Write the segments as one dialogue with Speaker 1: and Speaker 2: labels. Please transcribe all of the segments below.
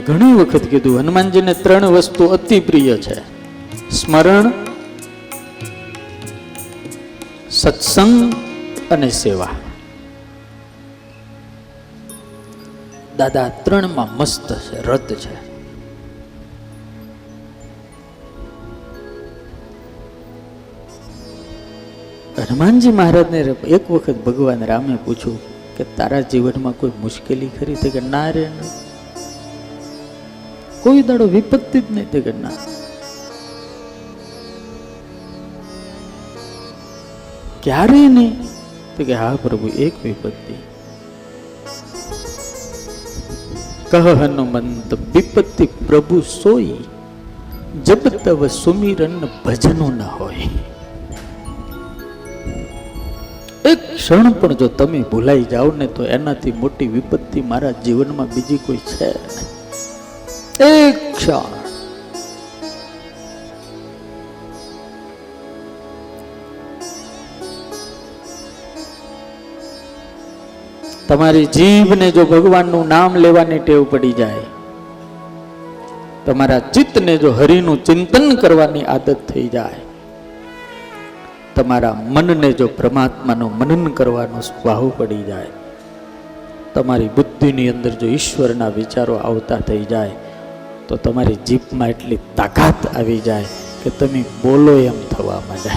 Speaker 1: ઘણી વખત કીધું, હનુમાનજીને ત્રણ વસ્તુ અતિ પ્રિય છે. સ્મરણ, સત્સંગ અને સેવા. દાદા ત્રણમાં મસ્ત છે રત છે. હનુમાનજી મહારાજને એક વખત ભગવાન રામે પૂછ્યું કે તારા જીવનમાં કોઈ મુશ્કેલી ખરી તે કે ના રે? કોઈ દાડો વિપત્તિ જ નહીં તે કે ના ક્યારે નહીં તો કે હા પ્રભુ, એક વિપત્તિ કહ હનુમંત વિપત્તિ પ્રભુ સોઈ, જબ તવ સુમિરન ભજનો ન હોય એક ક્ષણ પણ જો તમે ભૂલાઈ જાઓ ને તો એનાથી મોટી વિપત્તિ મારા જીવનમાં બીજી કોઈ છે નહીં. એક ક્ષણ તમારી જીભને જો ભગવાનનું નામ લેવાની ટેવ પડી જાય, તમારા ચિત્તને જો હરિનું ચિંતન કરવાની આદત થઈ જાય, તમારા મનને જો પરમાત્માનું મનન કરવાનો સ્વાહુ પડી જાય, તમારી બુદ્ધિની અંદર જો ઈશ્વરના વિચારો આવતા થઈ જાય તો તમારી જીભમાં એટલી તાકાત આવી જાય કે તમે બોલો એમ થવા માંડે.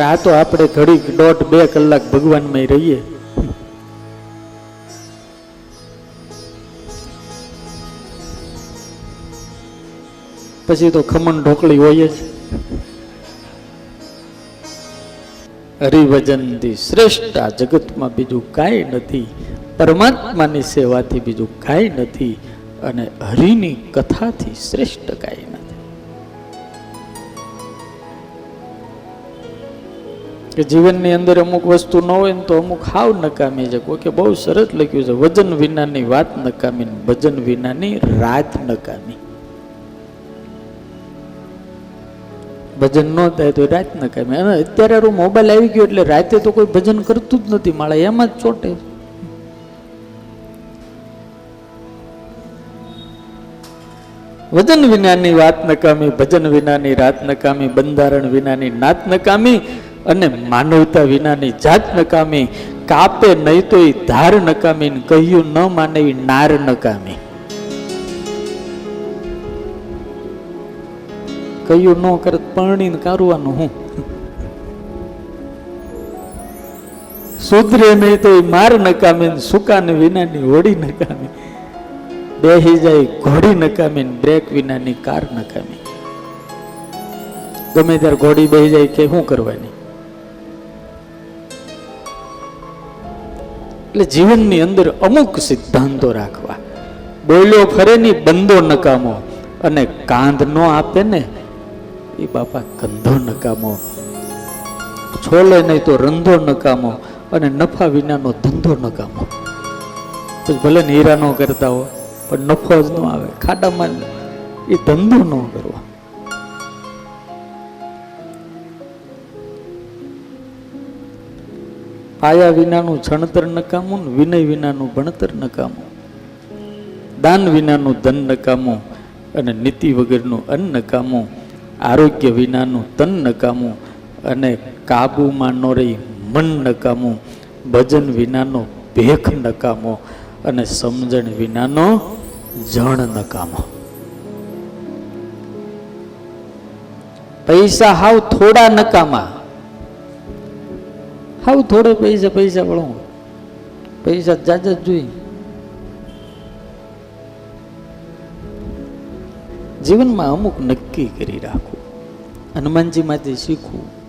Speaker 1: આ તો આપણે ઘડી દોઢ બે કલાક ભગવાનમાં રહીએ. પછી તો ખમણ ઢોકળી હોય જ. હરિભજનથી શ્રેષ્ઠ. આ જગતમાં બીજું કાંઈ નથી. પરમાત્માની સેવાથી બીજું કાંઈ નથી. અને હરિની કથાથી શ્રેષ્ઠ કાંઈ નથી. કે જીવનની અંદર અમુક વસ્તુ ન હોય ને તો અમુક હાવ નકામી છે. કોઈ કે બહુ સરસ લખ્યું છે, વજન વિનાની વાત નકામી ભજન વિનાની રાત નકામી. ભજન ન થાય તો રાત કામે અને અત્યારે હારું મોબાઈલ આવી ગયો એટલે રાતે તો કોઈ ભજન કરતું જ નથી. માળા એમાં જ ચોટે. વજન વિનાની વાત નકામી, ભજન વિનાની રાત નકામી, બંધારણ વિનાની નાત નકામી અને માનવતા વિનાની જાત નકામી. કાપે નહીં તો એ ધાર નકામી કહ્યું ન માને નાર નકામી. કહ્યું ન કરત પરણીને કારવાનું હું. સુધરે નહીં તો માર નકામી સુકાને વિનાની હોડી નકામી. બેહી જાય ઘોડી નકામી બ્રેક વિનાની કાર નકામી. ગમે ત્યારે ઘોડી બેહી જાય કે શું કરવાની? એટલે જીવનની અંદર અમુક સિદ્ધાંતો રાખવા. બોલ્યો ફરે ની બંદો નકામો અને કાંધ નો આપે ને એ બાપા કંધો નકામો. છોલે નહીં તો રંધો નકામો અને નફા વિનાનો ધંધો નકામો. પછી ભલે હીરા નો કરતા હો, પણ નફો જ ન આવે. ખાડામાં એ ધંધો ન કરવો. પાયા વિનાનું છણતર નકામું વિનય વિનાનું ભણતર નકામું. દાન વિનાનું ધન નકામું અને નીતિ વગરનું અન્ન નકામું. આરોગ્ય વિનાનું તન નકામું અને કાબુમાં ન રહી મન નકામું. ભજન વિનાનો ભેખ નકામો અને સમજણ વિનાનો જણ નકામો. પૈસા હાવ થોડા નકામા. હાવ થોડે પૈસા પૈસા વળો. પૈસા જાજા જોઈ. જીવનમાં અમુક નક્કી કરી રાખવું. હનુમાનજીમાંથી શીખવું.